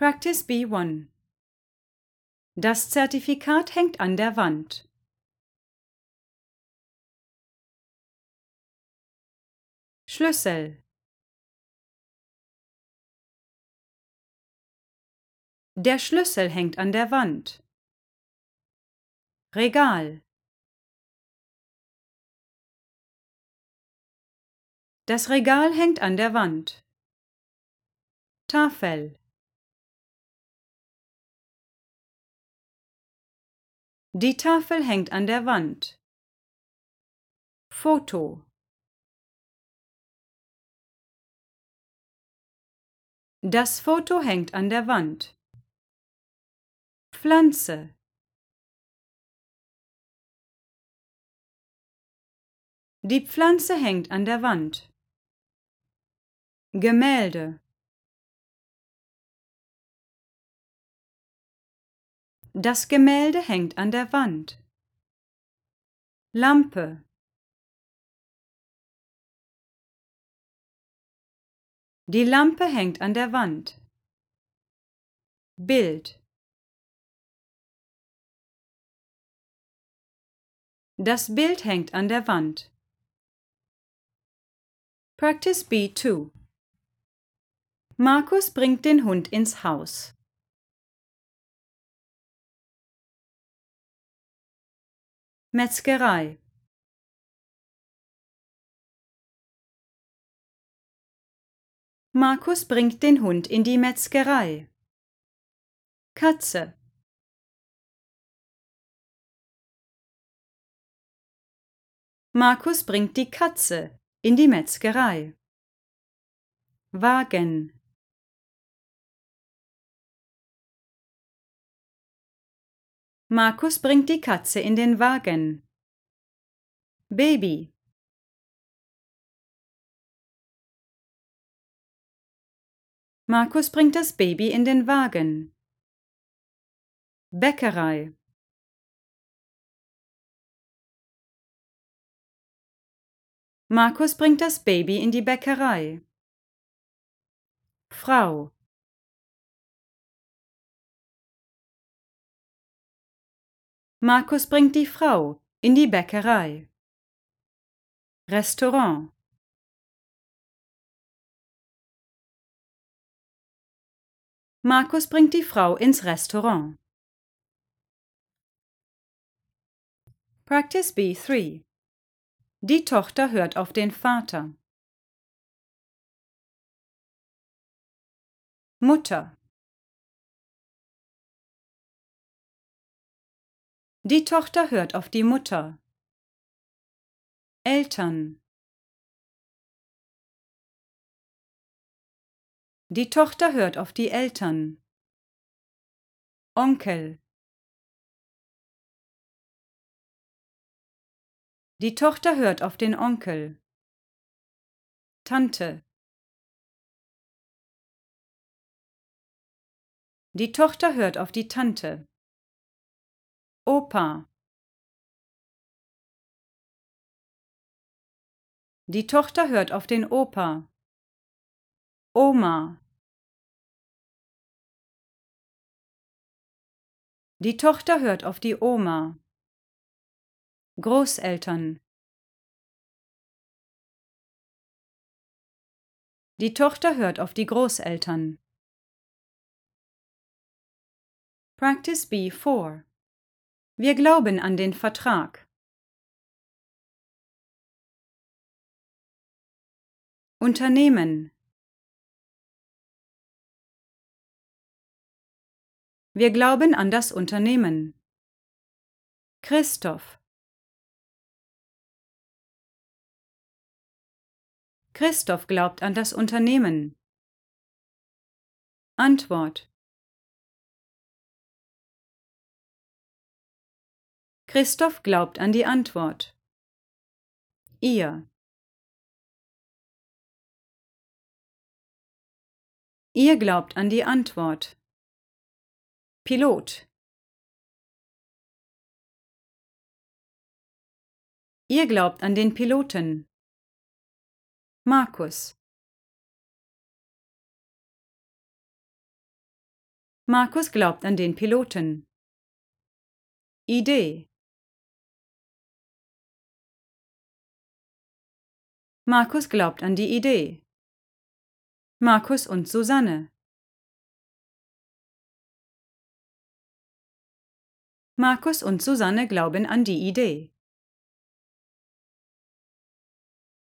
Practice B1 Das Zertifikat hängt an der Wand. Schlüssel Der Schlüssel hängt an der Wand. Regal Das Regal hängt an der Wand. Tafel Die Tafel hängt an der Wand. Foto Das Foto hängt an der Wand. Pflanze Die Pflanze hängt an der Wand. Gemälde Das Gemälde hängt an der Wand. Lampe Die Lampe hängt an der Wand. Bild Das Bild hängt an der Wand. Practice B2 Markus bringt den Hund ins Haus. Metzgerei Markus bringt den Hund in die Metzgerei. Katze Markus bringt die Katze in die Metzgerei. Wagen Markus bringt die Katze in den Wagen. Baby Markus bringt das Baby in den Wagen. Bäckerei Markus bringt das Baby in die Bäckerei. Frau Markus bringt die Frau in die Bäckerei. Restaurant Markus bringt die Frau ins Restaurant. Practice B3 Die Tochter hört auf den Vater. Mutter Die Tochter hört auf die Mutter. Eltern Die Tochter hört auf die Eltern. Onkel Die Tochter hört auf den Onkel. Tante Die Tochter hört auf die Tante. Opa Die Tochter hört auf den Opa. Oma Die Tochter hört auf die Oma. Großeltern Die Tochter hört auf die Großeltern. Practice B4 wir glauben an den Vertrag. Unternehmen Wir glauben an das Unternehmen. Christoph Christoph glaubt an das Unternehmen. Antwort Christoph glaubt an die Antwort. Ihr. Ihr glaubt an die Antwort. Pilot. Ihr glaubt an den Piloten. Markus. Markus glaubt an den Piloten. Idee. Markus glaubt an die Idee. Markus und Susanne. Markus und Susanne glauben an die Idee.